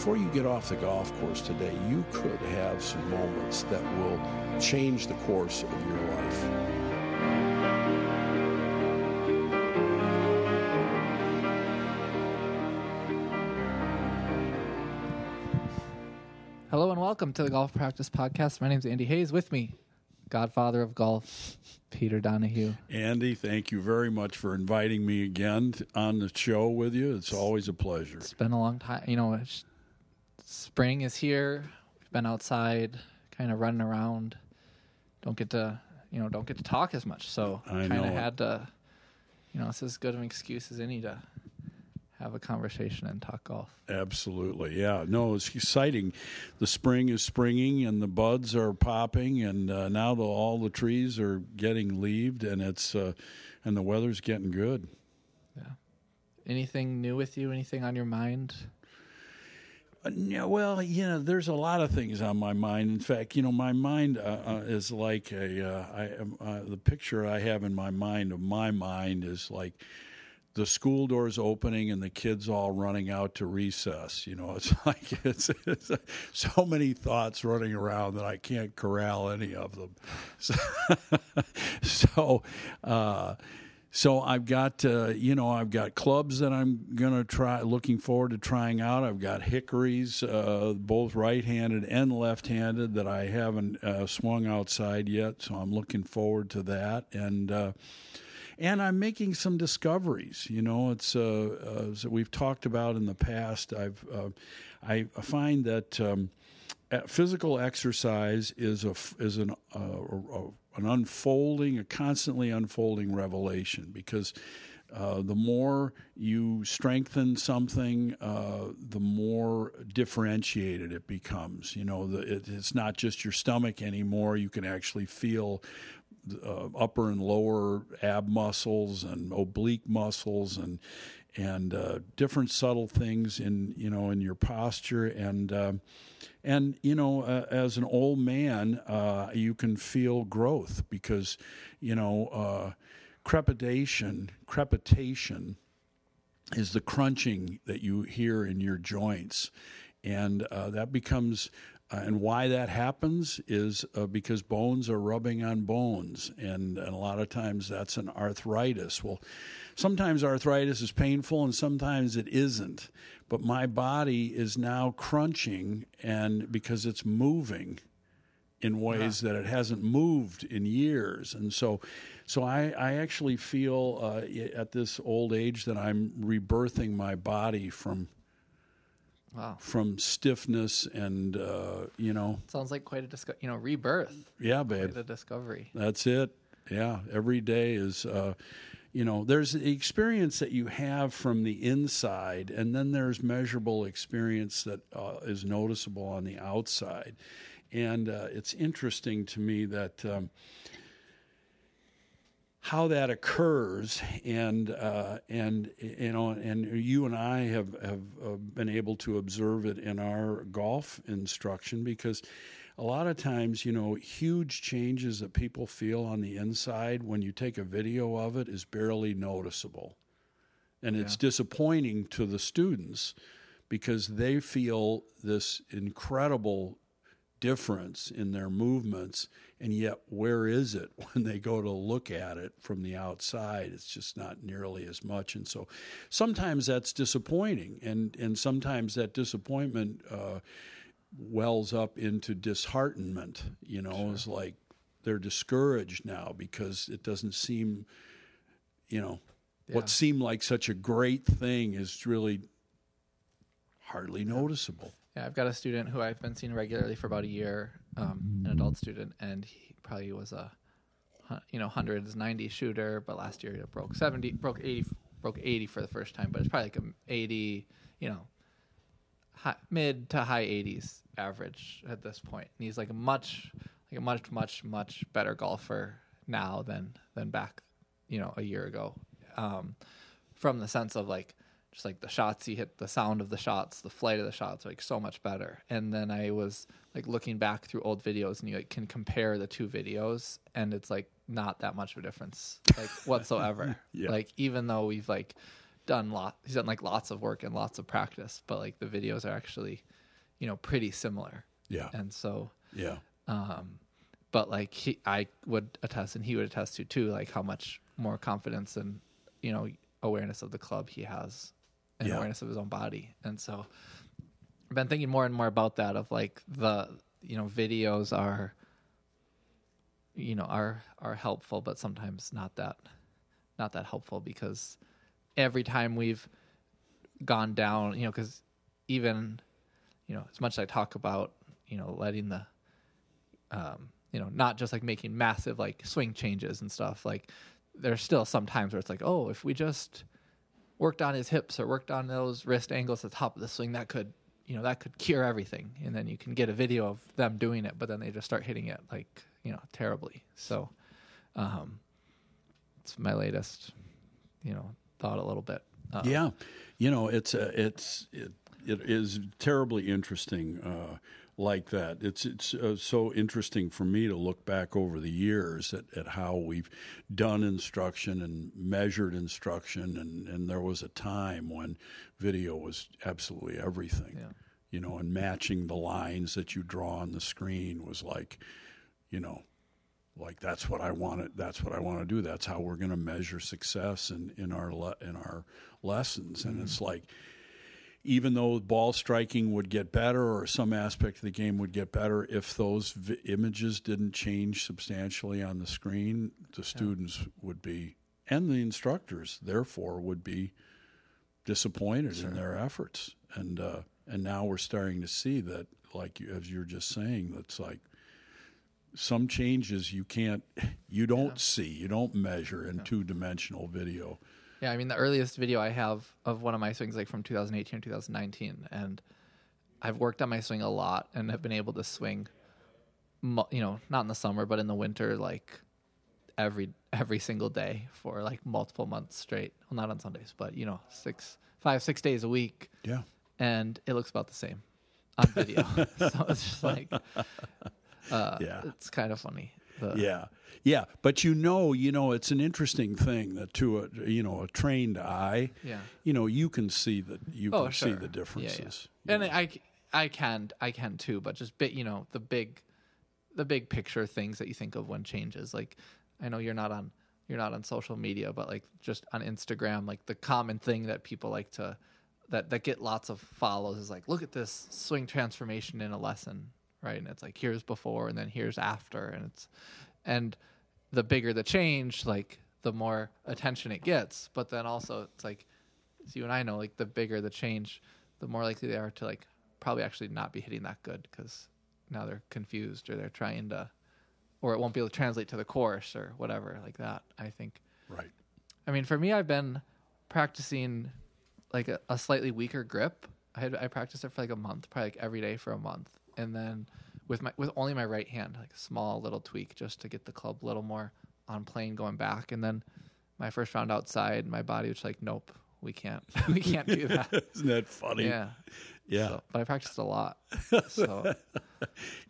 before you get off the golf course today, you could have some moments that will change the course of your life. Hello and welcome to the Golf Practice Podcast. My name is Andy Hayes. With me, Godfather of Golf, Peter Donahue. Andy, thank you very much for inviting me again on the show with you. It's always a pleasure. It's been a long time. You know, spring is here. We've been outside, kind of running around. Don't get to, you know, don't get to talk as much. So I kind of had to, you know, it's as good of an excuse as any to have a conversation and talk golf. Absolutely, yeah. No, it's exciting. The spring is springing, and the buds are popping, and uh, now the, all the trees are getting leaved, and it's uh, and the weather's getting good. Yeah. Anything new with you? Anything on your mind? Yeah, well, you know, there's a lot of things on my mind. In fact, you know, my mind uh, uh, is like a uh, I uh, the picture I have in my mind of my mind is like the school doors opening and the kids all running out to recess. You know, it's like it's, it's so many thoughts running around that I can't corral any of them. So, so uh, so I've got uh, you know I've got clubs that I'm gonna try looking forward to trying out. I've got hickories, uh, both right-handed and left-handed that I haven't uh, swung outside yet. So I'm looking forward to that and. Uh, and I'm making some discoveries. You know, it's uh, uh, we've talked about in the past. I've uh, I find that um, physical exercise is a is an uh, a, an unfolding, a constantly unfolding revelation because. Uh, the more you strengthen something, uh, the more differentiated it becomes. You know, the, it, it's not just your stomach anymore. You can actually feel uh, upper and lower ab muscles and oblique muscles and and uh, different subtle things in you know in your posture. And um, and you know uh, as an old man uh, you can feel growth because you know uh, crepitation is the crunching that you hear in your joints. And uh, that becomes uh, and why that happens is uh, because bones are rubbing on bones, and, and a lot of times that's an arthritis. Well, sometimes arthritis is painful, and sometimes it isn't. But my body is now crunching, and because it's moving in ways that it hasn't moved in years, and so, so I, I actually feel uh, at this old age that I'm rebirthing my body from Wow. from stiffness and uh, you know Sounds like quite a disco- you know, rebirth. yeah babe Quite a discovery. that's it yeah every day is uh, you know there's the experience that you have from the inside and then there's measurable experience that uh, is noticeable on the outside. And uh, it's interesting to me that um, how that occurs and uh, and you know and you and I have have uh, been able to observe it in our golf instruction because a lot of times you know huge changes that people feel on the inside when you take a video of it is barely noticeable. And it's disappointing to the students because they feel this incredible difference in their movements and yet where is it when they go to look at it from the outside? It's just not nearly as much. And so sometimes that's disappointing and and sometimes that disappointment uh, wells up into disheartenment you know it's like they're discouraged now because it doesn't seem you know Yeah. what seemed like such a great thing is really hardly noticeable. Yeah, I've got a student who I've been seeing regularly for about a year, um, an adult student, and he probably was a, you know, hundreds, ninety shooter, but last year he broke seventy, broke eighty, broke eighty for the first time, but it's probably like a eighty, you know, high, mid to high eighties average at this point, and he's like a much, like a much, much, much better golfer now than than back, you know, a year ago, um, from the sense of like just like the shots he hit, the sound of the shots, the flight of the shots, like so much better. And then I was like looking back through old videos, and you like, can compare the two videos, and it's like not that much of a difference, like whatsoever. Yeah. Like even though we've like done lot he's done like lots of work and lots of practice, but like the videos are actually, you know, pretty similar. Yeah. And so Yeah. um but like he I would attest and he would attest to too, like how much more confidence and, you know, awareness of the club he has and Yeah. awareness of his own body. And so I've been thinking more and more about that of like the you know, videos are you know, are are helpful but sometimes not that not that helpful because every time we've gone down, you know, because even, you know, as much as I talk about, you know, letting the, um, you know, not just like making massive like swing changes and stuff, like there's still some times where it's like, oh, if we just worked on his hips or worked on those wrist angles at the top of the swing, that could, you know, that could cure everything. And then you can get a video of them doing it, but then they just start hitting it like, you know, terribly. So, um, it's my latest, you know, thought a little bit. Uh, Yeah, you know, it's uh, it's it, it is terribly interesting uh, like that. It's it's uh, so interesting for me to look back over the years at, at how we've done instruction and measured instruction, and, and there was a time when video was absolutely everything. Yeah. You know, and matching the lines that you draw on the screen was like, you know, like that's what I want to that's what I want to do. That's how we're going to measure success in in our le- in our lessons. And it's like even though ball striking would get better or some aspect of the game would get better if those vi- images didn't change substantially on the screen, the students would be and the instructors therefore would be disappointed in their efforts. And uh, and now we're starting to see that like you, as you're just saying that's like some changes you can't you don't see you don't measure in two-dimensional video. Yeah, I mean the earliest video I have of one of my swings like from 2018 or 2019, and I've worked on my swing a lot and have been able to swing, you know, not in the summer but in the winter like every every single day for like multiple months straight. Well, not on Sundays, but you know, six, five, six days a week, yeah. And it looks about the same on video. so it's just like, uh, Yeah. it's kind of funny. The- yeah yeah but you know you know it's an interesting thing that to a you know a trained eye Yeah. you know you can see that you Oh, can sure. see the Yeah, yeah. differences and I, I can I can too, but just bit you know the big, the big picture things that you think of when changes. Like I know you're not on you're not on social media, but like just on Instagram, like the common thing that people like to that that get lots of follows is like look at this swing transformation in a lesson, right? And it's like here's before and then here's after, and it's and the bigger the change, like the more attention it gets. But then also it's like as you and I know, like the bigger the change, the more likely they are to like probably actually not be hitting that good because now they're confused or they're trying to, or it won't be able to translate to the course or whatever like that. I think. right I mean, for me, I've been practicing like a, a slightly weaker grip. I had I practiced it for like a month, probably like every day for a month, and then with my with only my right hand, like a small little tweak just to get the club a little more on plane going back. And then my first round outside, my body was like, nope, we can't, we can't do that. isn't that funny yeah, yeah So- but I practiced a lot. So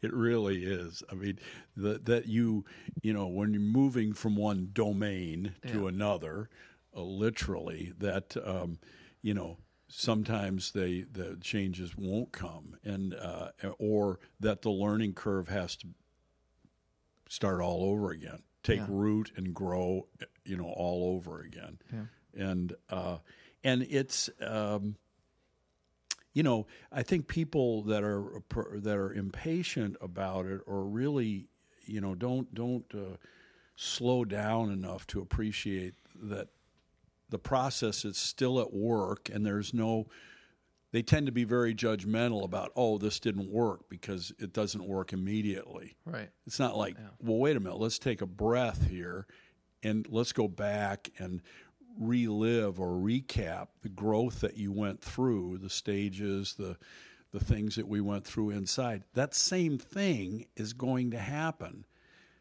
It really is. I mean, the, that you, you know, when you're moving from one domain to Yeah. another, uh, literally, that, um, you know, sometimes they the changes won't come, and uh, or that the learning curve has to start all over again, take Yeah. root and grow, you know, all over again, Yeah. and uh, and it's. Um, you know, I think people that are that are impatient about it or really, you know, don't don't uh, slow down enough to appreciate that the process is still at work and there's no they tend to be very judgmental about oh this didn't work because it doesn't work immediately right, it's not like, well, wait a minute, let's take a breath here and let's go back and relive or recap the growth that you went through, the stages, the the things that we went through inside. That same thing is going to happen.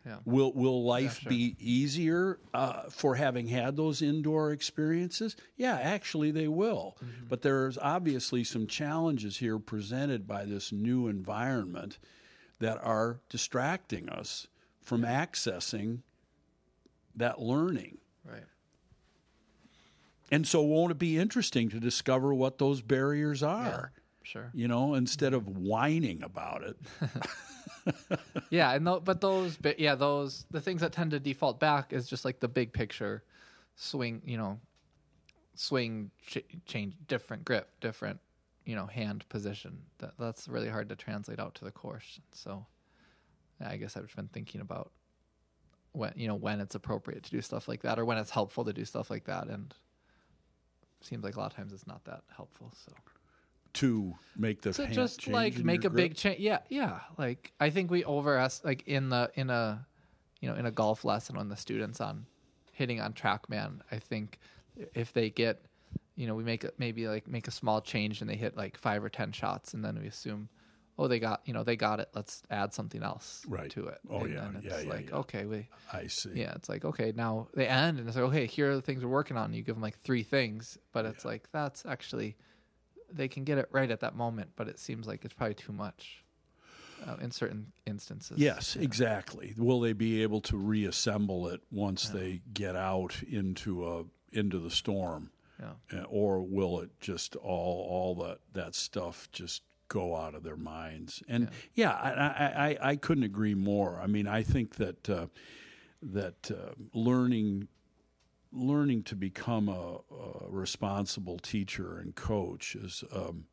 Yeah. Will will life sure. be easier uh, for having had those indoor experiences? Yeah, actually they will. Mm-hmm. But there's obviously some challenges here presented by this new environment that are distracting us from accessing that learning. right. And so, won't it be interesting to discover what those barriers are? Sure. You know, instead of whining about it. yeah, and but those, but yeah, those the things that tend to default back is just like the big picture, swing, you know, swing, ch- change, different grip, different, you know, hand position. That that's really hard to translate out to the course. So, I guess I've been thinking about when you know when it's appropriate to do stuff like that, or when it's helpful to do stuff like that, and seems like a lot of times it's not that helpful. So to make the hand just like make a big change. Yeah, yeah. Like I think we over like in the in a you know in a golf lesson when the students on hitting on TrackMan, I think if they get you know we make a, maybe like make a small change and they hit like five or ten shots and then we assume oh they got you know they got it let's add something else Right. to it Oh, and yeah, it's yeah, yeah, like yeah. okay we I see. yeah it's like okay now they end and it's like okay here are the things we're working on you give them like three things but it's like that's actually they can get it right at that moment but it seems like it's probably too much uh, in certain instances Yes, Yeah. exactly. Will they be able to reassemble it once they get out into a into the storm, yeah Uh, or will it just all all that that stuff just go out of their minds? And yeah, I, I, I, I couldn't agree more. I mean, I think that uh, that uh, learning learning to become a, a responsible teacher and coach is. Um,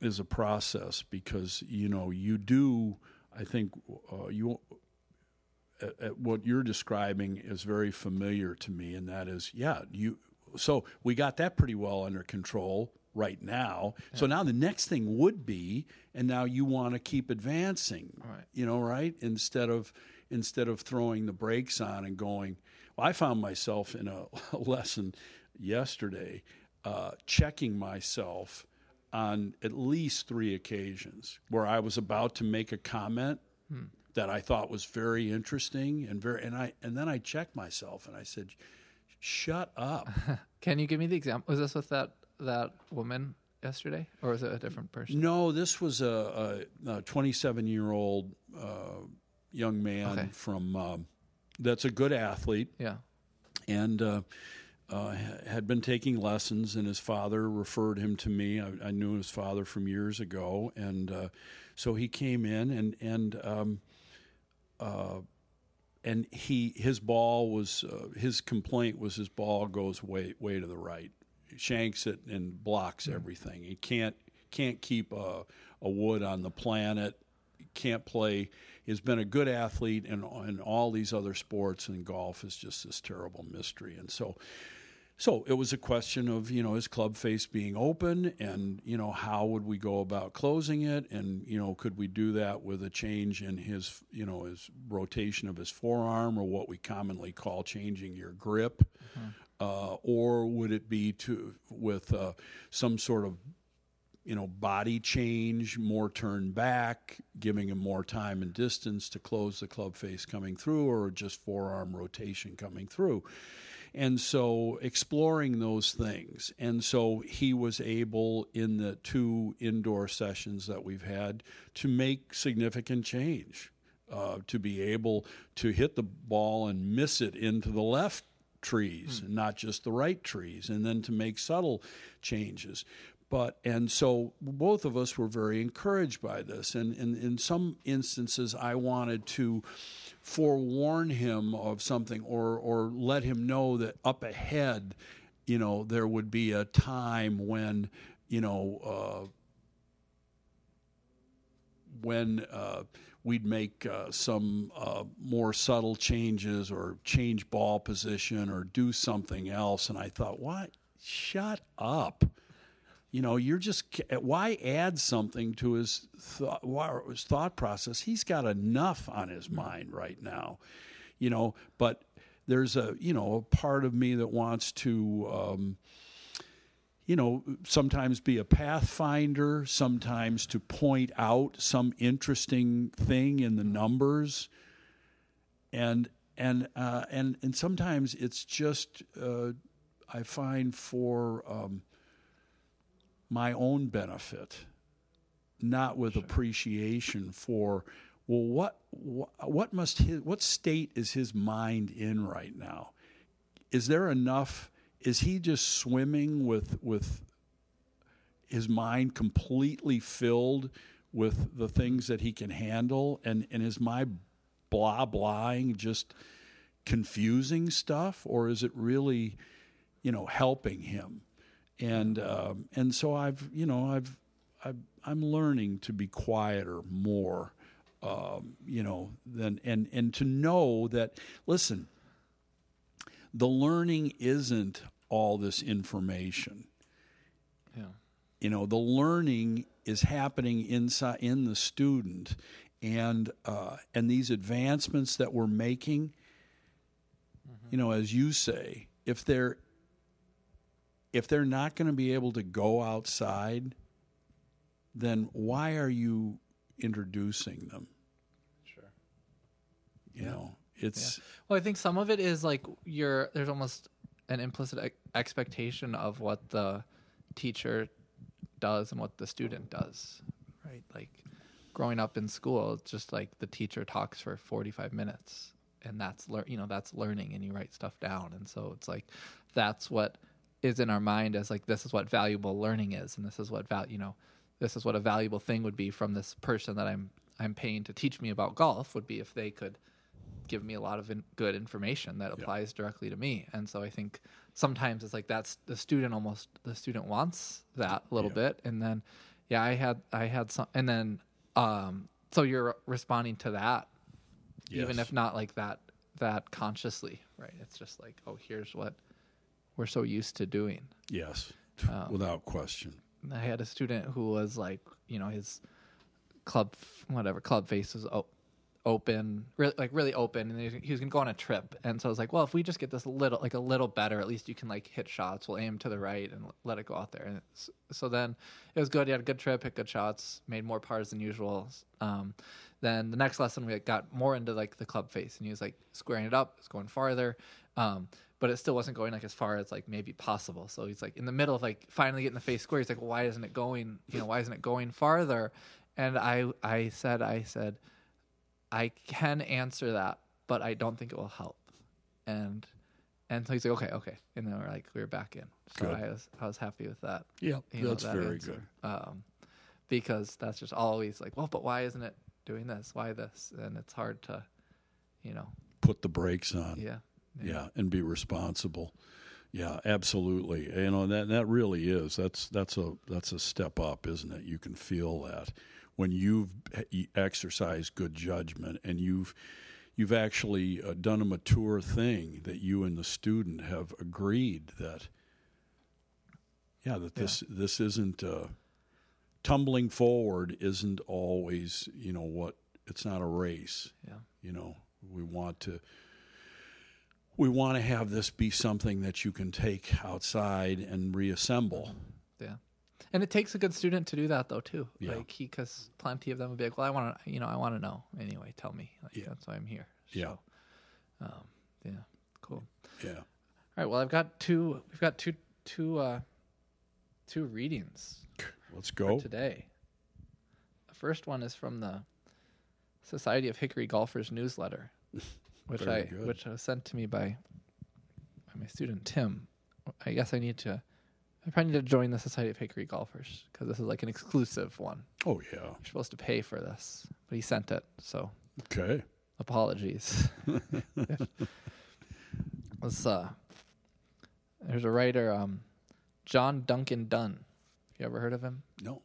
is a process because you know you do I think uh, you at, at what you're describing is very familiar to me and that is yeah you so we got that pretty well under control right now so now the next thing would be and now you want to keep advancing Right. you know right instead of instead of throwing the brakes on and going I found myself in a, lesson yesterday uh, checking myself on at least three occasions where I was about to make a comment that I thought was very interesting and very and I and then I checked myself and I said, "Shut up." can you give me the example was this with that that woman yesterday or was it a different person no, this was a 27 year old uh, young man Okay. from um, that's a good athlete yeah and uh, uh, had been taking lessons, and his father referred him to me. I, I knew his father from years ago, and uh, so he came in, and and um, uh, and he his ball was uh, his complaint was his ball goes way way to the right, shanks it and blocks everything. He can't can't keep a, a wood on the planet. Can't play. He's been a good athlete in in all these other sports, and golf is just this terrible mystery. And so, so it was a question of you know his club face being open, and you know how would we go about closing it, and you know could we do that with a change in his you know his rotation of his forearm, or what we commonly call changing your grip, uh, or would it be to with uh, some sort of you know, body change, more turn back, giving him more time and distance to close the club face coming through, or just forearm rotation coming through. And so exploring those things. And so he was able, in the two indoor sessions that we've had, to make significant change, uh, to be able to hit the ball and miss it into the left trees and not just the right trees, and then to make subtle changes. But and so both of us were very encouraged by this, and, in some instances, I wanted to forewarn him of something or or let him know that up ahead, you know, there would be a time when you know. Uh, when uh, we'd make uh, some uh, more subtle changes or change ball position or do something else. And I thought, what? Shut up. You know, you're just why add something to his thought, his thought process? He's got enough on his mind right now, you know. But there's a you know a part of me that wants to um, you know, sometimes be a pathfinder, sometimes to point out some interesting thing in the numbers, and and uh, and and sometimes it's just uh, I find for um, my own benefit, not with appreciation for well, what what what must his what state is his mind in right now? is there enough? Is he just swimming with with his mind completely filled with the things that he can handle, and and is my blah blahing just confusing stuff, or is it really, you know, helping him? And um, and so I've you know I've, I've I'm learning to be quieter more, um, you know, than and and to know that listen, the learning isn't all this information. Yeah. You know, the learning is happening inside in the student, and uh, and these advancements that we're making. You know, as you say, if they're if they're not going to be able to go outside, then why are you introducing them? Sure. You know, it's Well, I think some of it is like you're there's almost an implicit ex- expectation of what the teacher does and what the student does, right? Like growing up in school, it's just like the teacher talks for 45 minutes and that's lear- you know, that's learning and you write stuff down. And so it's like that's what is in our mind as like this is what valuable learning is and this is what val- you know, this is what a valuable thing would be from this person that I'm I'm paying to teach me about golf would be if they could give me a lot of in- good information that applies directly to me. And so I think sometimes it's like that's the student almost the student wants that a little Yeah. bit, and then yeah, I had I had some, and then um, so you're responding to that, even if not like that that consciously, right? It's just like oh, here's what we're so used to doing. yes, Um, without question. I had a student who was like, you know, his club, whatever club face was o- open, really, like really open, and he was- gonna go on a trip. And so I was like, well, if we just get this little, like a little better, at least you can like hit shots. We'll aim to the right and let it go out there. And so then it was good. He had a good trip, hit good shots, made more pars than usual. Um, then the next lesson we got more into like the club face, and he was like squaring it up, it's going farther. Um, but it still wasn't going like as far as like maybe possible. So he's like in the middle of like finally getting the face square. He's like, well, why isn't it going? You know, why isn't it going farther? And I, I said, I said, I can answer that, but I don't think it will help. And and so he's like, okay, okay. And then we're like, we are back in. So Good. I was I was happy with that. Yeah, you know, that's that very answer. good. Um, because that's just always like, well, but why isn't it doing this? Why this? And it's hard to, you know, Put the brakes on. yeah, yeah, and be responsible. Yeah, absolutely. You know that that really is. That's that's a that's a step up, isn't it? You can feel that when you've exercised good judgment and you've you've actually uh, done a mature thing that you and the student have agreed that yeah that this this isn't uh, tumbling forward isn't always you know what it's not a race yeah. you know we want to we want to have this be something that you can take outside and reassemble Yeah. And it takes a good student to do that though too. Yeah. Like he, because plenty of them would be like, "Well, I want to, you know, I want to know anyway. Tell me. Like, Yeah. That's why I'm here." Yeah. So, um, yeah. Cool. yeah All right. Well, I've got two. We've got two two uh, two readings let's go today. The first one is from the Society of Hickory Golfers newsletter, which Very I good. which was sent to me by by my student Tim. I guess I need to. I probably need to join the Society of Hickory Golfers because this is like an exclusive one. oh yeah You're supposed to pay for this, but he sent it, so okay apologies. Let's uh there's a writer, um John Duncan Dunn. You ever heard of him? no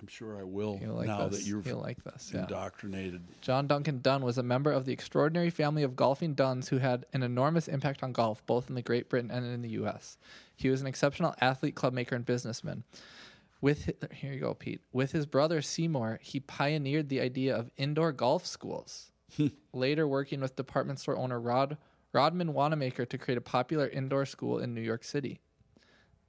i'm sure i will He'll like now this. that you've He'll like this. Yeah. indoctrinated John Duncan Dunn was a member of the extraordinary family of golfing Dunns who had an enormous impact on golf, both in the Great Britain and in the U.S. He was an exceptional athlete, clubmaker, and businessman. With hi- here you go, Pete. With his brother Seymour, he pioneered the idea of indoor golf schools. Later, working with department store owner Rod Rodman Wanamaker to create a popular indoor school in New York City.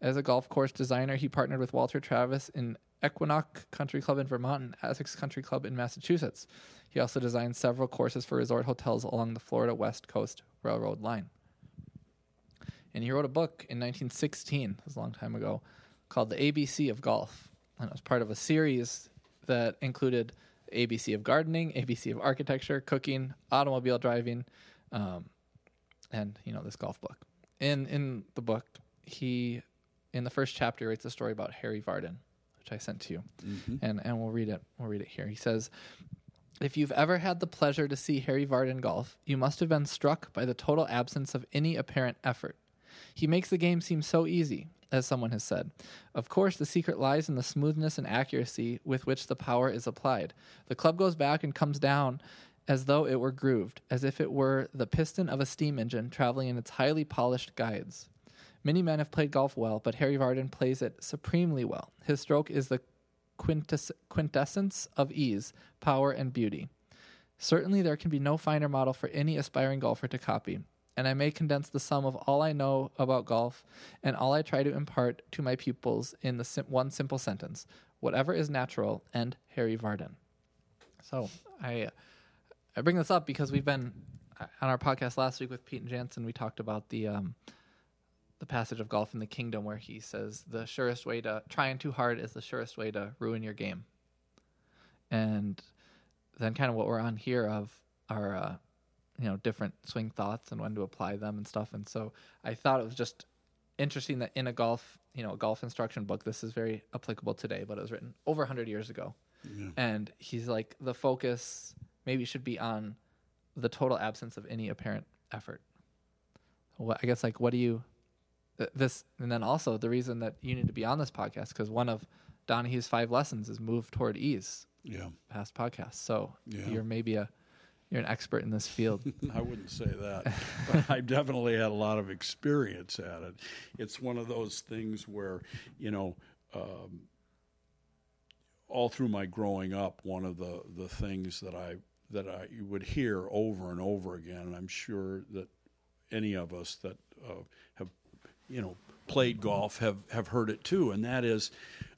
As a golf course designer, he partnered with Walter Travis in Ekwanok Country Club in Vermont and Essex Country Club in Massachusetts. He also designed several courses for resort hotels along the Florida West Coast Railroad line. And he wrote a book in 1916, that's a long time ago, called The ABC of Golf. And it was part of a series that included ABC of gardening, ABC of architecture, cooking, automobile driving, um, and you know this golf book. In in the book, he in the first chapter he writes a story about Harry Vardon, which I sent to you, mm-hmm. and and we'll read it. We'll read it here. He says. If you've ever had the pleasure to see Harry Vardon golf, you must have been struck by the total absence of any apparent effort. He makes the game seem so easy, as someone has said. Of course, the secret lies in the smoothness and accuracy with which the power is applied. The club goes back and comes down as though it were grooved, as if it were the piston of a steam engine traveling in its highly polished guides. Many men have played golf well, but Harry Vardon plays it supremely well. His stroke is the quintess- quintessence of ease, power, and beauty. Certainly, there can be no finer model for any aspiring golfer to copy, and I may condense the sum of all I know about golf and all I try to impart to my pupils in the sim- one simple sentence: whatever is natural, and Harry Vardon. So I I bring this up because we've been uh, on our podcast last week with Pete and Jansen. We talked about the um, the passage of golf in the kingdom where he says the surest way to trying too hard is the surest way to ruin your game. And then kind of what we're on here of our uh, you know different swing thoughts and when to apply them and stuff. And so i thought it was just interesting that in a golf you know a golf instruction book this is very applicable today but it was written over 100 years ago. And he's like the focus maybe should be on the total absence of any apparent effort. What i guess like what do you th- this and then also the reason that you need to be on this podcast because one of donahue's five lessons is move toward ease Yeah. past podcasts so Yeah. you're maybe a you're an expert in this field I wouldn't say that. but I definitely had a lot of experience at it. It's one of those things where, you know, um, all through my growing up, one of the, the things that I that I would hear over and over again, and I'm sure that any of us that uh, have, you know, played golf have, have heard it too, and that is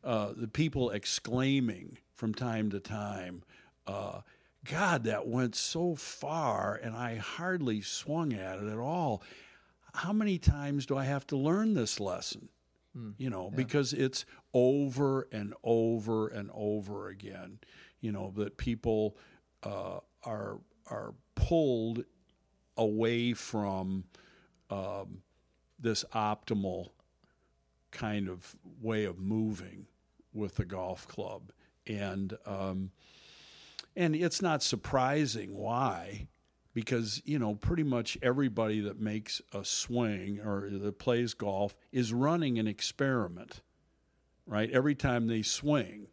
uh, the people exclaiming from time to time, uh, God, that went so far, and I hardly swung at it at all. How many times do I have to learn this lesson? You know, because it's over and over and over again. You know that people uh, are are pulled away from um, this optimal kind of way of moving with the golf club, and um, and it's not surprising why, because you know pretty much everybody that makes a swing or that plays golf is running an experiment, right? Every time they swing,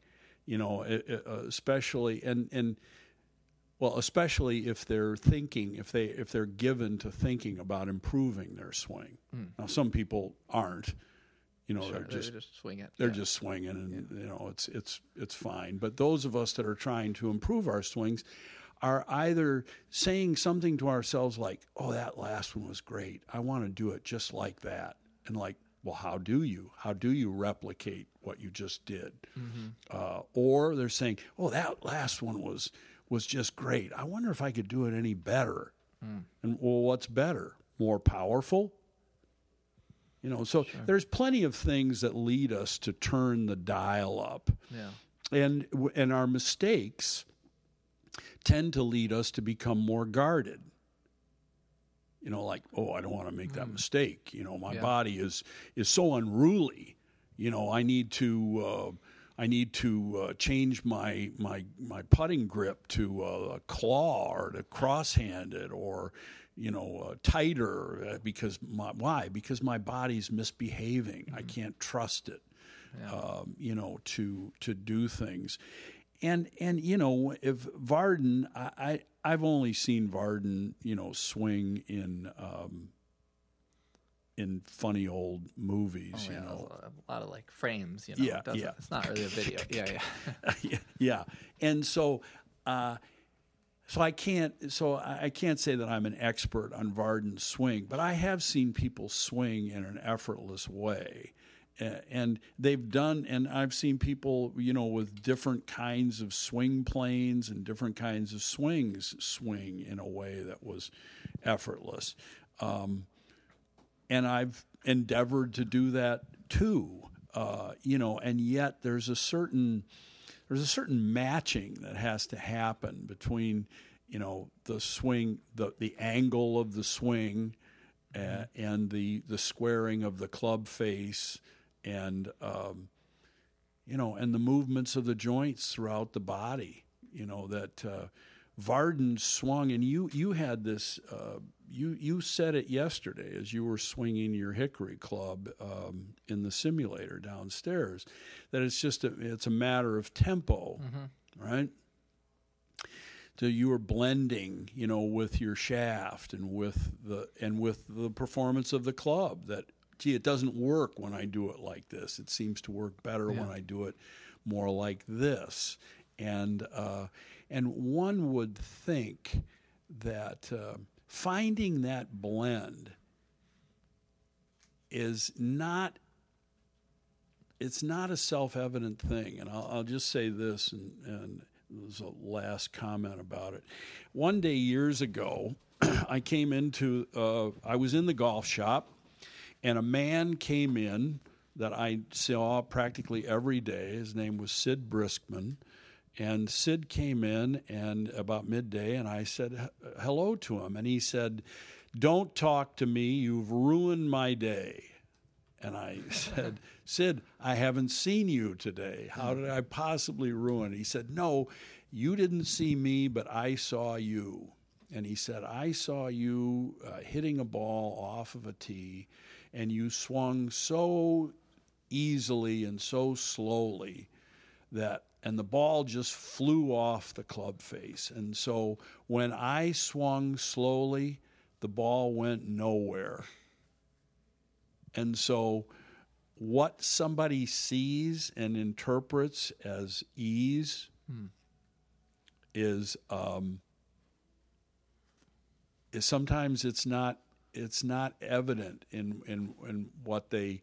you know, e- especially and and well, especially if they're thinking, if they if they're given to thinking about improving their swing. Now, some people aren't. You know, Sure, they're they're just just swing it they're Yeah. just swinging, and you know it's it's it's fine. But those of us that are trying to improve our swings are either saying something to ourselves like, "Oh, that last one was great. I want to do it just like that," and like, "Well, how do you? How do you replicate what you just did?" Uh, or they're saying, "Oh, that last one was was just great. I wonder if I could do it any better." Hmm. And well, what's better? More powerful? You know, so there's plenty of things that lead us to turn the dial up, yeah and and our mistakes tend to lead us to become more guarded. You know, like oh, I don't want to make that hmm. mistake. You know, my Yeah. body is is so unruly. You know, I need to. Uh, I need to uh, change my my my putting grip to uh, a claw or to cross-handed or you know uh, tighter uh, because my why because my body's misbehaving. I can't trust it. Um, you know to to do things, and and you know if Vardon, I, I I've only seen Vardon you know swing in. Um, in funny old movies, Oh, you know, a lot of like frames, you know. Yeah, it yeah. It's not really a video. Yeah, yeah. yeah, yeah. And so, uh, so I can't, so I can't say that I'm an expert on Vardon's swing, but I have seen people swing in an effortless way. And they've done, and I've seen people, you know, with different kinds of swing planes and different kinds of swings swing in a way that was effortless. Um, and I've endeavored to do that too. Uh, you know, and yet there's a certain there's a certain matching that has to happen between you know the swing, the the angle of the swing, uh, and the the squaring of the club face, and um, you know, and the movements of the joints throughout the body. You know that uh, Vardon swung, and you you had this. Uh, you you said it yesterday as you were swinging your hickory club um, in the simulator downstairs that it's just a, it's a matter of tempo, right? So you were blending, you know, with your shaft and with the and with the performance of the club. That gee, it doesn't work when I do it like this. It seems to work better when I do it more like this. And uh, and one would think that uh, finding that blend is not it's not a self-evident thing. And i'll, I'll just say this and, and a last comment about it. One day years ago i came into uh, i was in the golf shop and a man came in that i saw practically every day. His name was sid briskman and Sid came in and about midday, and I said hello to him, and he said, "Don't talk to me. You've ruined my day." And I said, "Sid, I haven't seen you today. How did I possibly ruin?" He said, "No, you didn't see me, but I saw you." And he said, "I saw you uh, hitting a ball off of a tee, and you swung so easily and so slowly." that and the ball just flew off the club face. And so when I swung slowly, the ball went nowhere. And so what somebody sees and interprets as ease is um, is sometimes it's not it's not evident in, in in what they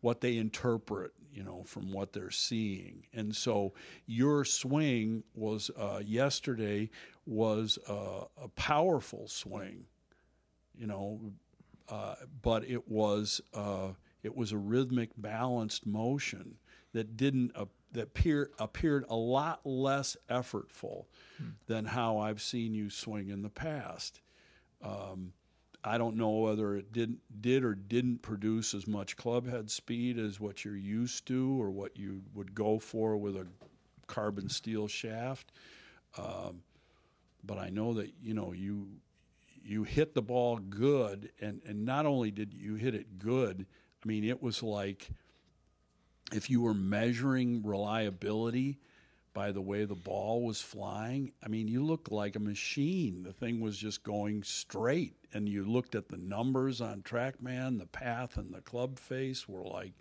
what they interpret, you know, from what they're seeing. And so your swing was uh, yesterday was uh, a powerful swing, you know, uh, but it was uh, it was a rhythmic, balanced motion that didn't that appear, appeared a lot less effortful than how I've seen you swing in the past. Um, I don't know whether it did did or didn't produce as much clubhead speed as what you're used to or what you would go for with a carbon steel shaft. Um, but I know that you know you you hit the ball good, and and not only did you hit it good, I mean it was like if you were measuring reliability by the way the ball was flying, I mean, you looked like a machine. The thing was just going straight. And you looked at the numbers on TrackMan, the path and the club face were like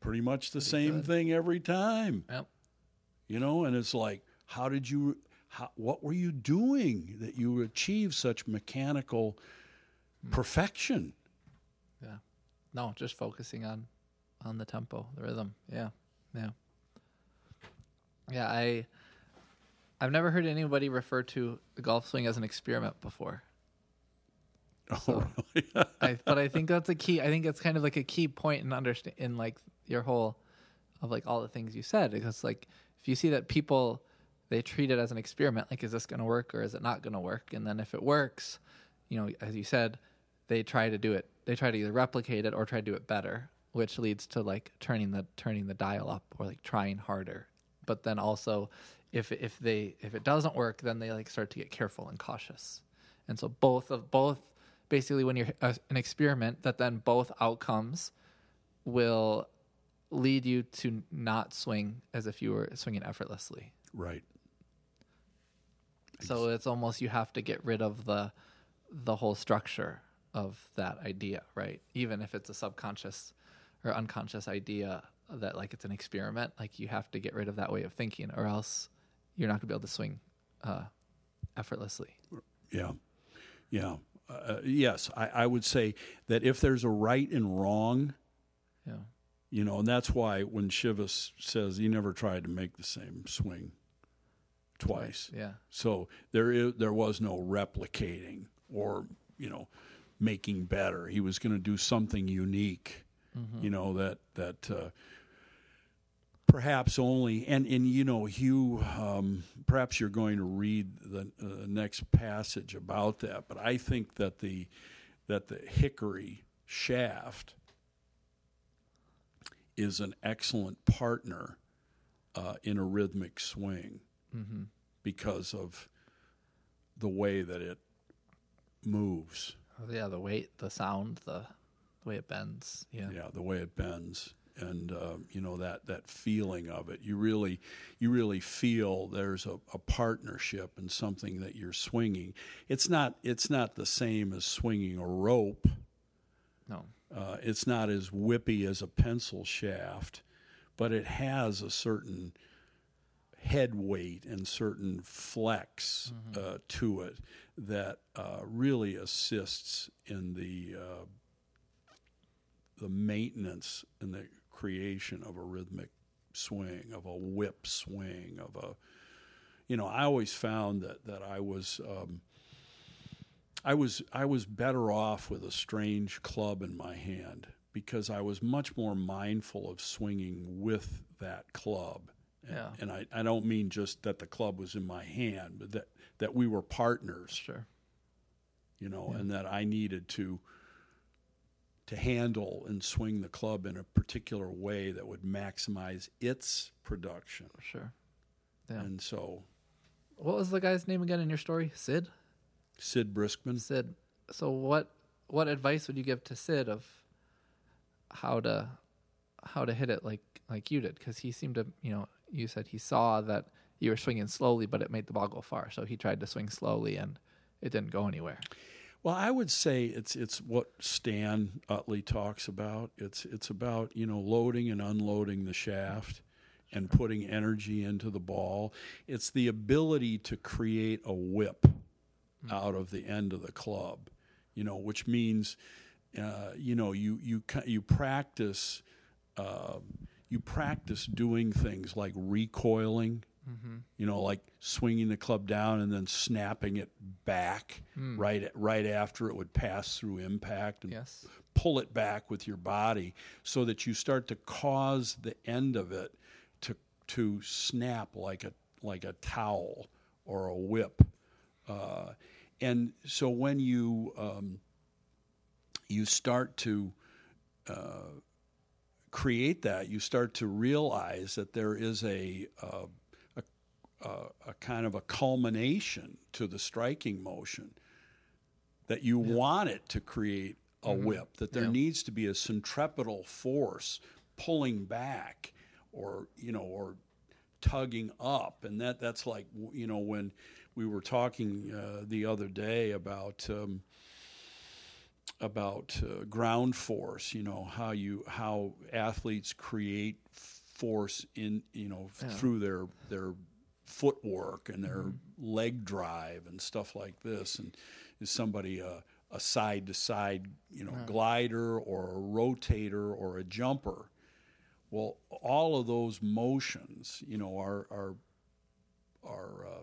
pretty much the same good. thing every time. Yep. You know, and it's like, how did you, how, what were you doing that you achieved such mechanical hmm. perfection? Yeah. No, just focusing on on the tempo, the rhythm. Yeah. Yeah. Yeah, I I've never heard anybody refer to the golf swing as an experiment before. Oh, really? I but I think that's a key. I think it's kind of like a key point in understand in like your whole of like all the things you said because like if you see that people they treat it as an experiment like is this going to work or is it not going to work and then if it works you know as you said they try to do it they try to either replicate it or try to do it better which leads to like turning the turning the dial up or like trying harder but then also if if they if it doesn't work then they like start to get careful and cautious. And so both of both basically when you're uh, an experiment that then both outcomes will lead you to not swing as if you were swinging effortlessly. Right. so it's almost you have to get rid of the the whole structure of that idea right? Even if it's a subconscious or unconscious idea that like it's an experiment like you have to get rid of that way of thinking or else you're not going to be able to swing uh, effortlessly Yeah, yeah, uh, yes. I, I would say that if there's a right and wrong, yeah you know, and that's why when Shivas says he never tried to make the same swing twice, yeah so there is there was no replicating or you know making better. He was going to do something unique, you know that that. Uh, perhaps only and and you know Hugh um, perhaps you're going to read the uh, next passage about that but I think that the that the hickory shaft is an excellent partner uh, in a rhythmic swing Mm-hmm. because of the way that it moves. Oh, yeah, the weight, the sound, the, the way it bends. Yeah. yeah the way it bends and um, you know that that feeling of it. You really you really feel there's a, a partnership and something that you're swinging. It's not it's not the same as swinging a rope. No. uh, it's not as whippy as a pencil shaft but it has a certain head weight and certain flex uh, to it that uh, really assists in the uh, the maintenance and the creation of a rhythmic swing, of a whip swing, of a you know, I always found that that I was um, I was I was better off with a strange club in my hand because I was much more mindful of swinging with that club. And, Yeah. and I, I don't mean just that the club was in my hand, but that, that we were partners Sure. you know, and that I needed to to handle and swing the club in a particular way that would maximize its production. Sure. Yeah. And so What was the guy's name again in your story? Sid? Sid Briskman, Sid. So what what advice would you give to Sid of how to how to hit it like like you did? Because he seemed to, you know, you said he saw that you were swinging slowly, but it made the ball go far. So he tried to swing slowly, and it didn't go anywhere. Well, I would say it's it's what Stan Utley talks about. It's it's about you know loading and unloading the shaft and putting energy into the ball. It's the ability to create a whip out of the end of the club, you know, which means uh, you know you you you practice uh, you practice doing things like recoiling you know, like swinging the club down and then snapping it back right right after it would pass through impact and Yes. pull it back with your body so that you start to cause the end of it to to snap like a like a towel or a whip. Uh, and so when you um, you start to uh, create that, you start to realize that there is a uh, a, a, kind of a culmination to the striking motion that you want it to create a whip, that there Yeah. needs to be a centripetal force pulling back or, you know, or tugging up. And that, that's like, you know, when we were talking uh, the other day about, um, about uh, ground force, you know, how you, how athletes create force in, you know, Yeah. through their, their footwork and their leg drive and stuff like this. And is somebody a, a side to side, you know, glider or a rotator or a jumper? Well, all of those motions, you know, are are are uh,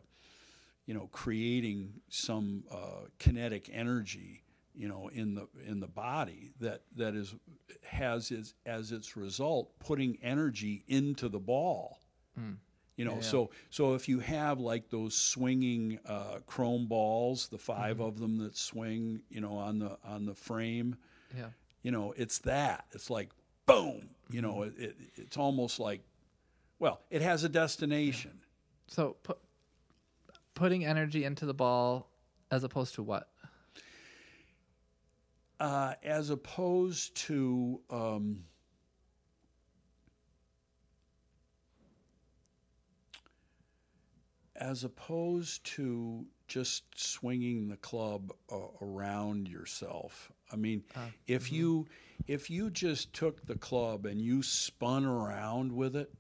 you know creating some uh, kinetic energy, you know, in the in the body that that is has as, as its result putting energy into the ball. You know, Yeah, yeah. so so if you have like those swinging uh, chrome balls, the 5 of them that swing, you know, on the on the frame, Yeah. you know, it's that. It's like boom. You know, it, it, it's almost like, well, it has a destination. So put, putting energy into the ball as opposed to what? uh, as opposed to um, as opposed to just swinging the club uh, around yourself. I mean, ah, if mm-hmm. you if you just took the club and you spun around with it,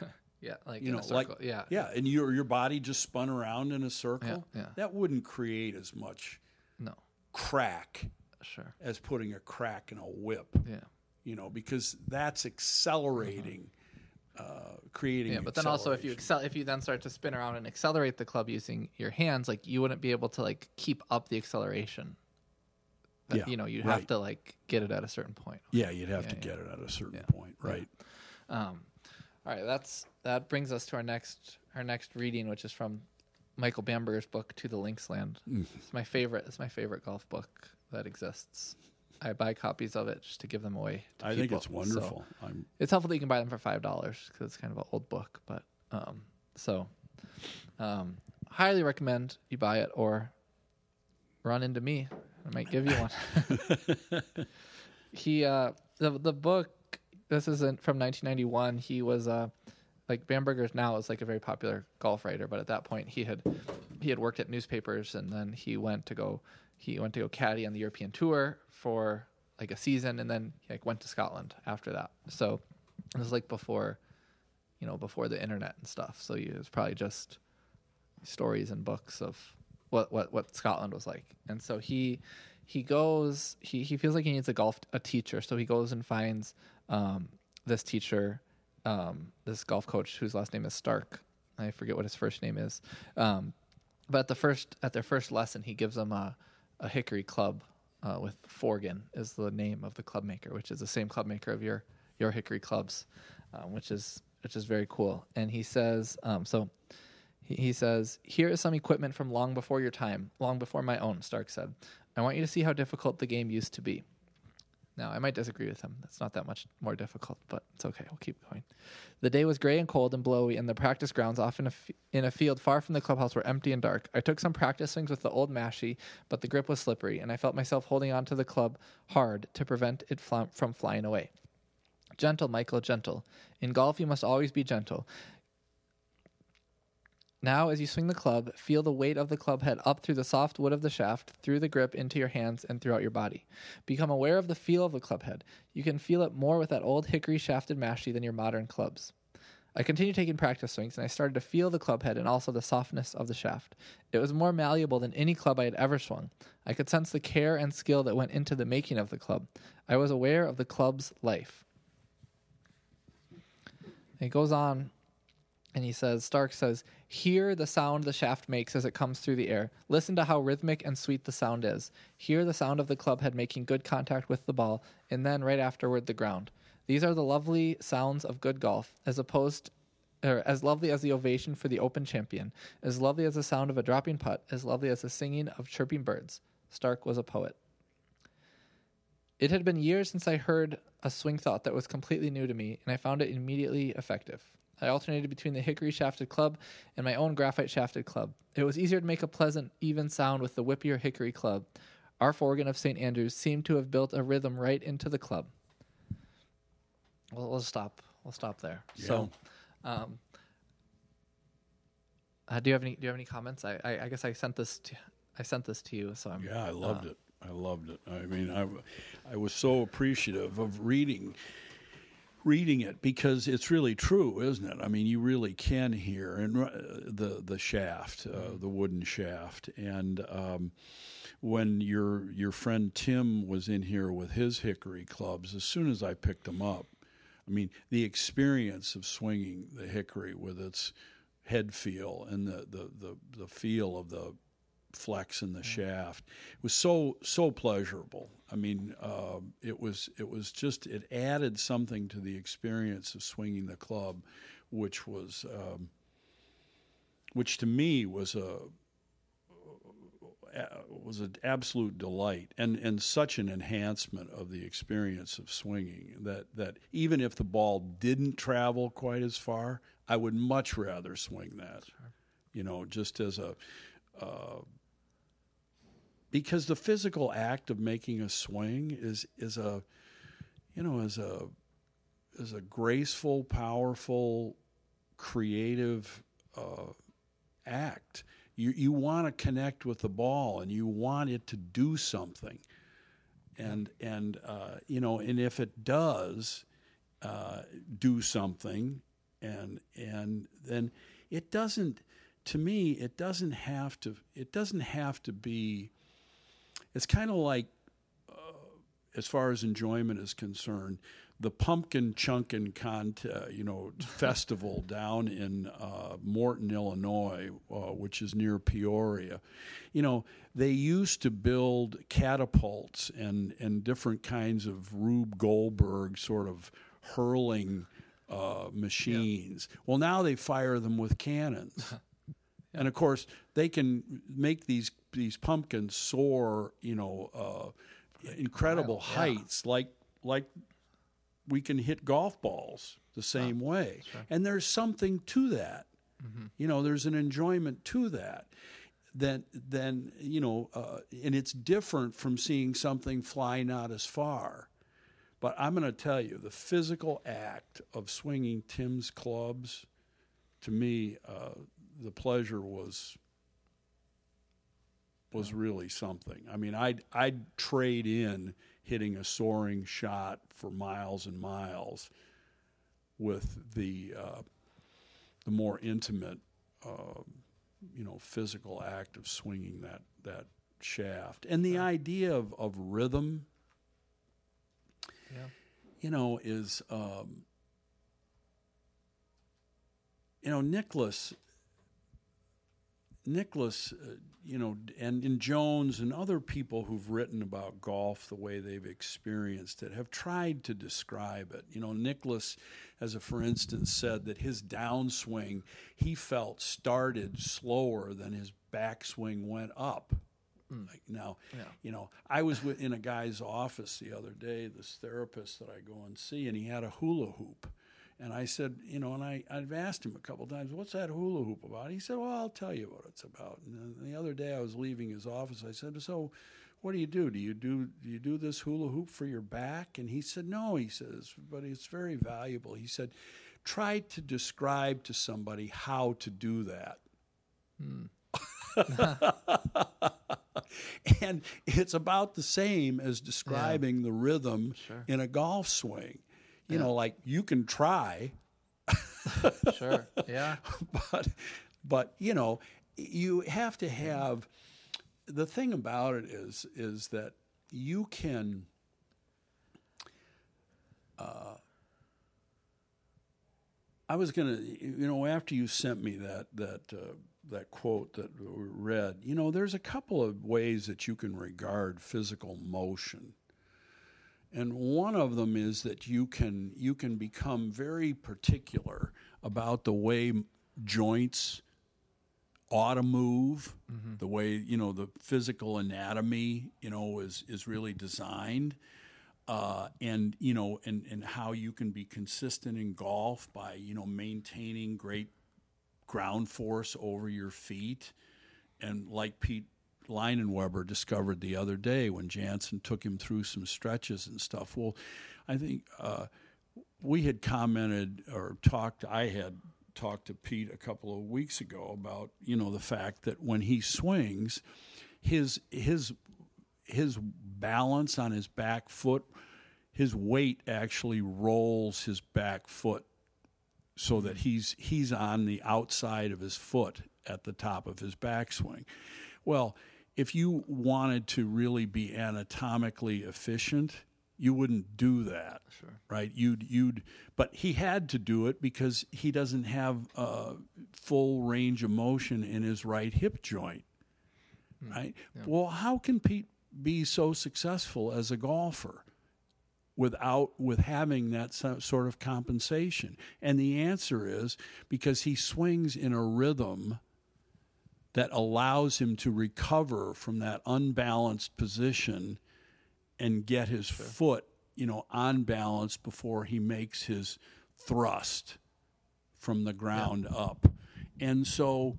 Yeah, like you in know, a circle. like yeah. yeah, and your your body just spun around in a circle, yeah. that wouldn't create as much No. crack Sure. as putting a crack in a whip. Yeah. you know, because that's accelerating, mm-hmm. Uh, creating. Yeah, but then also if you excel, if you then start to spin around and accelerate the club using your hands, like you wouldn't be able to like keep up the acceleration. That, Yeah, you know, you'd right. have to like get it at a certain point. yeah, you'd have Yeah, to yeah. get it at a certain point, right? Um, all right, that's that brings us to our next our next reading, which is from Michael Bamberger's book "To the Linksland." Mm. It's my favorite. It's my favorite golf book. that exists. I buy copies of it just to give them away. To I think people. it's So wonderful. I'm, it's helpful that you can buy them for five dollars because it's kind of an old book. But um, so, um, highly recommend you buy it or run into me. I might give you one. he uh, the the book. This isn't from 1991. He was uh, like Bamberger now is like a very popular golf writer, but at that point he had he had worked at newspapers and then he went to go he went to go caddy on the European tour for like a season and then he like went to Scotland after that. So it was like before you know before the internet and stuff. So it was probably just stories and books of what what what Scotland was like. And so he he goes he he feels like he needs a golf a teacher, so he goes and finds um, this teacher um, this golf coach whose last name is Stark. I forget what his first name is. Um, but at the first at their first lesson, he gives them a, a hickory club uh, with Forgan is the name of the club maker, which is the same club maker of your your hickory clubs, um, which is which is very cool. And he says um, so. He, he says, "Here is some equipment from long before your time, long before my own." Stark said, "I want you to see how difficult the game used to be." Now, I might disagree with him. It's not that much more difficult, but it's okay. We'll keep going. The day was gray and cold and blowy, and the practice grounds off in a, f- in a field far from the clubhouse were empty and dark. I took some practice swings with the old mashie, but the grip was slippery, and I felt myself holding on to the club hard to prevent it fl- from flying away. Gentle, Michael, gentle. In golf, you must always be gentle. Now, as you swing the club, feel the weight of the club head up through the soft wood of the shaft, through the grip, into your hands, and throughout your body. Become aware of the feel of the club head. You can feel it more with that old hickory shafted mashie than your modern clubs. I continued taking practice swings, and I started to feel the club head and also the softness of the shaft. It was more malleable than any club I had ever swung. I could sense the care and skill that went into the making of the club. I was aware of the club's life. It goes on and he says, Stark says, Hear the sound the shaft makes as it comes through the air. Listen to how rhythmic and sweet the sound is. Hear the sound of the club head making good contact with the ball, and then right afterward the ground. These are the lovely sounds of good golf, as opposed or as lovely as the ovation for the open champion, as lovely as the sound of a dropping putt, as lovely as the singing of chirping birds. Stark was a poet. It had been years since I heard a swing thought that was completely new to me, and I found it immediately effective. I alternated between the hickory shafted club and my own graphite shafted club. It was easier to make a pleasant, even sound with the whippier hickory club. Our Forgan of St. Andrews seemed to have built a rhythm right into the club. Well, we'll stop. We'll stop there. So, um, uh, do you have any? Do you have any comments? I, I, I guess I sent this. To, I sent this to you. So I'm. Yeah, I loved uh, it. I loved it. I mean, I, I was so appreciative of reading reading it because it's really true, isn't it? I mean, you really can hear and uh, the the shaft, uh, the wooden shaft, and um, when your your friend Tim was in here with his hickory clubs, as soon as I picked them up, I mean, the experience of swinging the hickory with its head feel and the the the, the feel of the flex in the shaft it was so so pleasurable i mean uh, it was it was just it added something to the experience of swinging the club which was um, which to me was a was an absolute delight and, and such an enhancement of the experience of swinging that, that even if the ball didn't travel quite as far, I would much rather swing that. Sure. You know, just as a uh, because the physical act of making a swing is is a you know is a is a graceful, powerful, creative uh, act. You you want to connect with the ball and you want it to do something, and and uh, you know and if it does uh, do something, and and then it doesn't. To me, it doesn't have to. It doesn't have to be it's kind of like, uh, as far as enjoyment is concerned, the pumpkin chunkin contest, you know, festival down in uh, Morton, Illinois, uh, which is near Peoria. You know, they used to build catapults and and different kinds of Rube Goldberg sort of hurling uh, machines. Yeah. Well, now they fire them with cannons. And of course, they can make these these pumpkins soar, you know, uh, incredible yeah. heights, like like we can hit golf balls the same way. And there's something to that. You know, there's an enjoyment to that. Then, then you know, uh, and it's different from seeing something fly not as far. But I'm going to tell you, the physical act of swinging Tim's clubs, to me, uh, the pleasure was was really something. I mean, I'd I'd trade in hitting a soaring shot for miles and miles with the uh, the more intimate, uh, you know, physical act of swinging that that shaft and the idea of, of rhythm Yeah. you know, is um, you know Nicklaus. Nicklaus, uh, you know, and, and Jones and other people who've written about golf the way they've experienced it have tried to describe it. You know, Nicklaus, as a for instance, said that his downswing he felt started slower than his backswing went up. Like now, Yeah. you know, I was in a guy's office the other day, this therapist that I go and see, and he had a hula hoop. And I said, you know, and I, I've asked him a couple times, what's that hula hoop about? He said, well, I'll tell you what it's about. And then the other day I was leaving his office. I said, so what do you do? Do you do, do you do this hula hoop for your back? And he said, no, he says, but it's very valuable. He said, try to describe to somebody how to do that. Hmm. and it's about the same as describing the rhythm Sure. in a golf swing. You know, like you can try, Sure. Yeah. but but you know, you have to have the thing about it is is that you can I was gonna, you know, after you sent me that that uh, that quote that we read, you know, there's a couple of ways that you can regard physical motion, and one of them is that you can you can become very particular about the way joints ought to move, the way you know the physical anatomy, you know, is is really designed uh, and you know, and and how you can be consistent in golf by you know maintaining great ground force over your feet, and like Pete Leinenweber discovered the other day when Jansen took him through some stretches and stuff. Well, I think uh, we had commented or talked. I had talked to Pete a couple of weeks ago about you know the fact that when he swings, his his his balance on his back foot, his weight actually rolls his back foot so that he's he's on the outside of his foot at the top of his backswing. Well, if you wanted to really be anatomically efficient, you wouldn't do that. Sure. Right? You'd you'd but he had to do it because he doesn't have uh, full range of motion in his right hip joint. Right? Well, how can Pete be so successful as a golfer without with having that sort of compensation? And the answer is because he swings in a rhythm that allows him to recover from that unbalanced position and get his foot, you know, on balance before he makes his thrust from the ground up. And so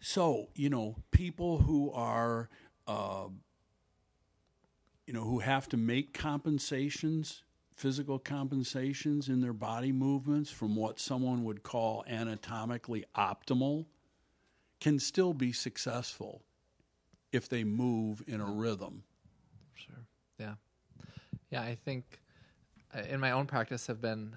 so, you know, people who are, uh, you know, who have to make compensations, physical compensations in their body movements from what someone would call anatomically optimal, can still be successful if they move in a rhythm. Sure. Yeah. Yeah, I think uh, in my own practice have been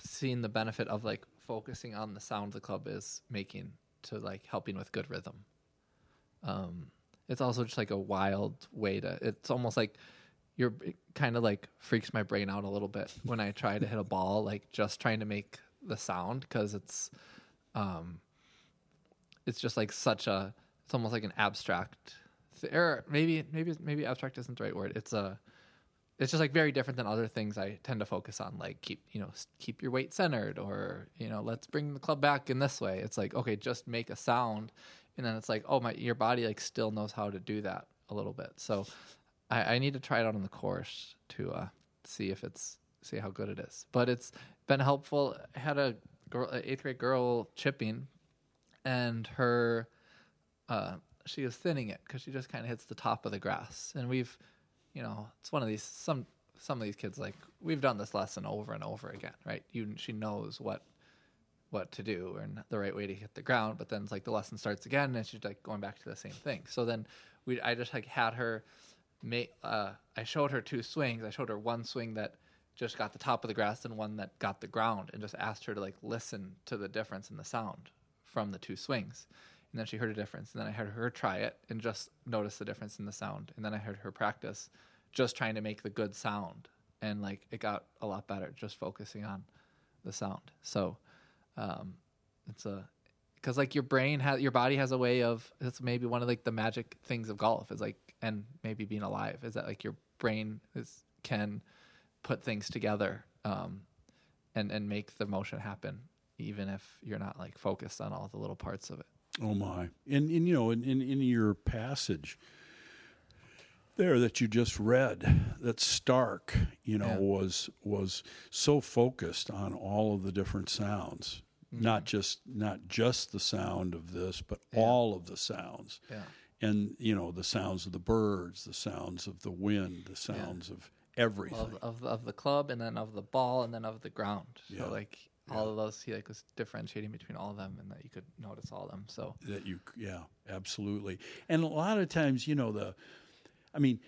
seeing the benefit of like focusing on the sound the club is making to like helping with good rhythm. Um, it's also just like a wild way to. It's almost like you're kind of like freaks my brain out a little bit when I try to hit a ball, like just trying to make the sound because it's, um, it's just like such a. It's almost like an abstract, th- or maybe maybe maybe abstract isn't the right word. It's a it's just like very different than other things I tend to focus on, like keep you know keep your weight centered, or you know let's bring the club back in this way. It's like okay, just make a sound, and then it's like oh my your body like still knows how to do that a little bit. So I, I need to try it out on the course to uh, see if it's see how good it is. But it's been helpful. I had a girl, eighth grade girl chipping, and her uh, she is thinning it because she just kind of hits the top of the grass. And we've, you know, it's one of these some some of these kids like we've done this lesson over and over again, right? You she knows what what to do and the right way to hit the ground, but then it's like the lesson starts again and she's like going back to the same thing. So then we I just like had her make uh I showed her two swings. I showed her one swing that just got the top of the grass and one that got the ground and just asked her to like listen to the difference in the sound from the two swings. And then she heard a difference. And then I heard her try it and just notice the difference in the sound. And then I heard her practice just trying to make the good sound. And like it got a lot better just focusing on the sound. So um, it's a because like your brain has your body has a way of it's maybe one of like the magic things of golf is like and maybe being alive is that like your brain is can put things together um, and and make the motion happen even if you're not like focused on all the little parts of it. Oh my! And, and you know, in, in in your passage there that you just read, that Stark, you know, Yeah. was was so focused on all of the different sounds, mm-hmm. not just not just the sound of this, but all of the sounds, Yeah. and you know, the sounds of the birds, the sounds of the wind, the sounds of everything. Of, of of the club and then of the ball and then of the ground. Yeah. So like all of those he like was differentiating between all of them and that you could notice all of them. So. That you yeah absolutely. And a lot of times you know the i mean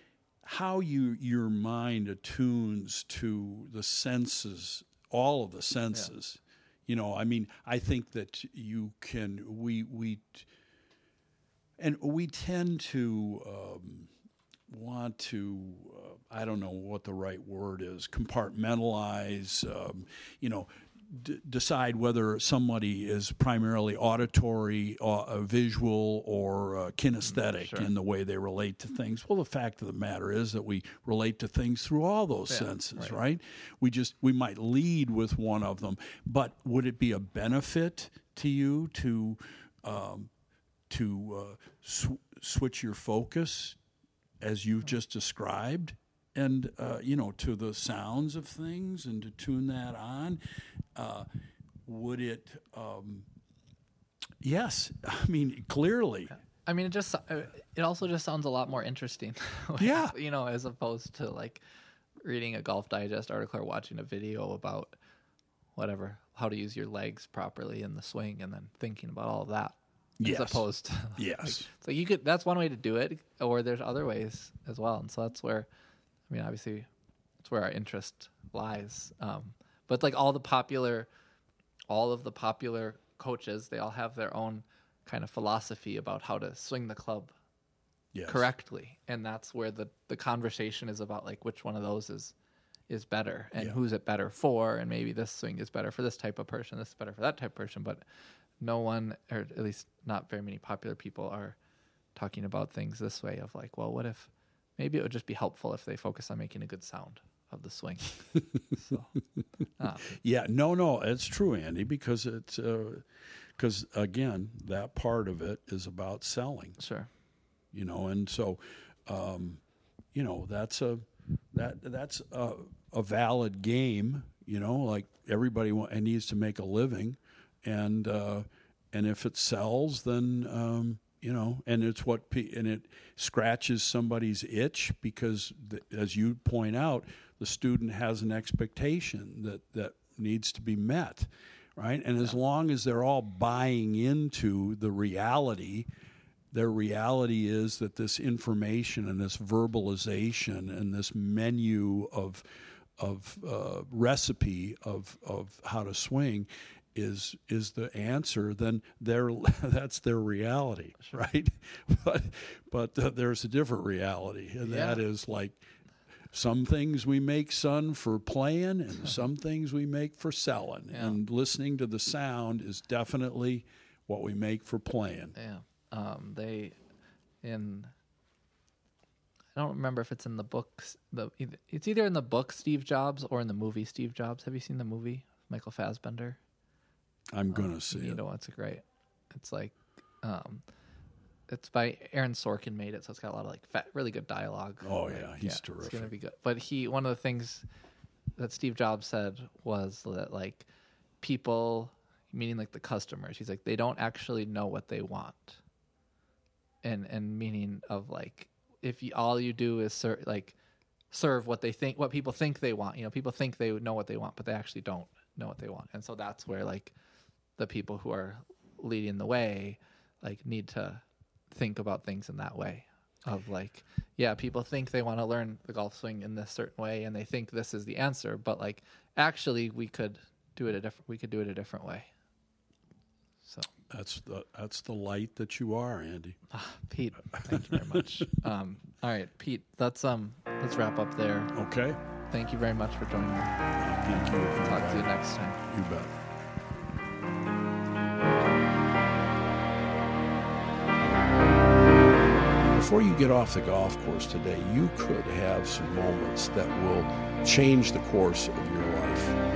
how you your mind attunes to the senses all of the senses. You know i mean i think that you can we we and we tend to um, want to uh, i don't know what the right word is compartmentalize um, you know d- decide whether somebody is primarily auditory uh, uh, visual or uh, kinesthetic in the way they relate to things. Well the fact of the matter is that we relate to things through all those senses right. we just we might lead with one of them but would it be a benefit to you to um, to uh, sw- switch your focus as you've just described and uh, you know to the sounds of things and to tune that on uh, would it um, yes i mean clearly I mean, it just uh, it also just sounds a lot more interesting. Yeah. you know, as opposed to like reading a Golf Digest article or watching a video about whatever how to use your legs properly in the swing, and then thinking about all of that. Yes. As opposed to yes so you could that's one way to do it, or there's other ways as well, and so that's where, I mean, obviously, it's where our interest lies. Um, but like all the popular, all of the popular coaches, they all have their own kind of philosophy about how to swing the club yes correctly, and that's where the the conversation is about like which one of those is is better and Yeah. who's it better for, and maybe this swing is better for this type of person, this is better for that type of person, but no one, or at least not very many popular people, are talking about things this way of like, well, what if maybe it would just be helpful if they focus on making a good sound of the swing. so, uh, Yeah, no, no, it's true, Andy, because it's because again, that part of it is about selling, sure. you know, and so, um, you know, that's a that that's a, a valid game, you know, like everybody wa- needs to make a living, and uh, and if it sells, then um, you know, and it's what pe- and it scratches somebody's itch because, the, as you point out, the student has an expectation that that needs to be met, right? And as long as they're all buying into the reality, their reality is that this information and this verbalization and this menu of of uh, recipe of of how to swing is is the answer then their that's their reality right but but uh, there's a different reality and that Yeah. is like some things we make son for playing and some things we make for selling Yeah. and listening to the sound is definitely what we make for playing Yeah. Um, they in I don't remember if it's in the books. The it's either in the book Steve Jobs or in the movie Steve Jobs. Have you seen the movie Michael Fassbender? I'm gonna see You it. know, it's great. It's like, um, it's by Aaron Sorkin made it, so it's got a lot of like fat, really good dialogue. Oh, Like, yeah, he's terrific. It's gonna be good. But he, one of the things that Steve Jobs said was that like people, meaning like the customers, he's like they don't actually know what they want, and and meaning of like if you, all you do is ser- like serve what they think, what people think they want. You know, people think they know what they want, but they actually don't know what they want, and so that's where like the people who are leading the way like need to think about things in that way of like yeah people think they want to learn the golf swing in this certain way and they think this is the answer but like actually we could do it a different we could do it a different way so That's the that's the light that you are, Andy. pete thank you very much um all right pete let's um let's wrap up there Okay. thank you very much for joining me Thank. You talk to you next time You bet. Before you get off the golf course today, you could have some moments that will change the course of your life.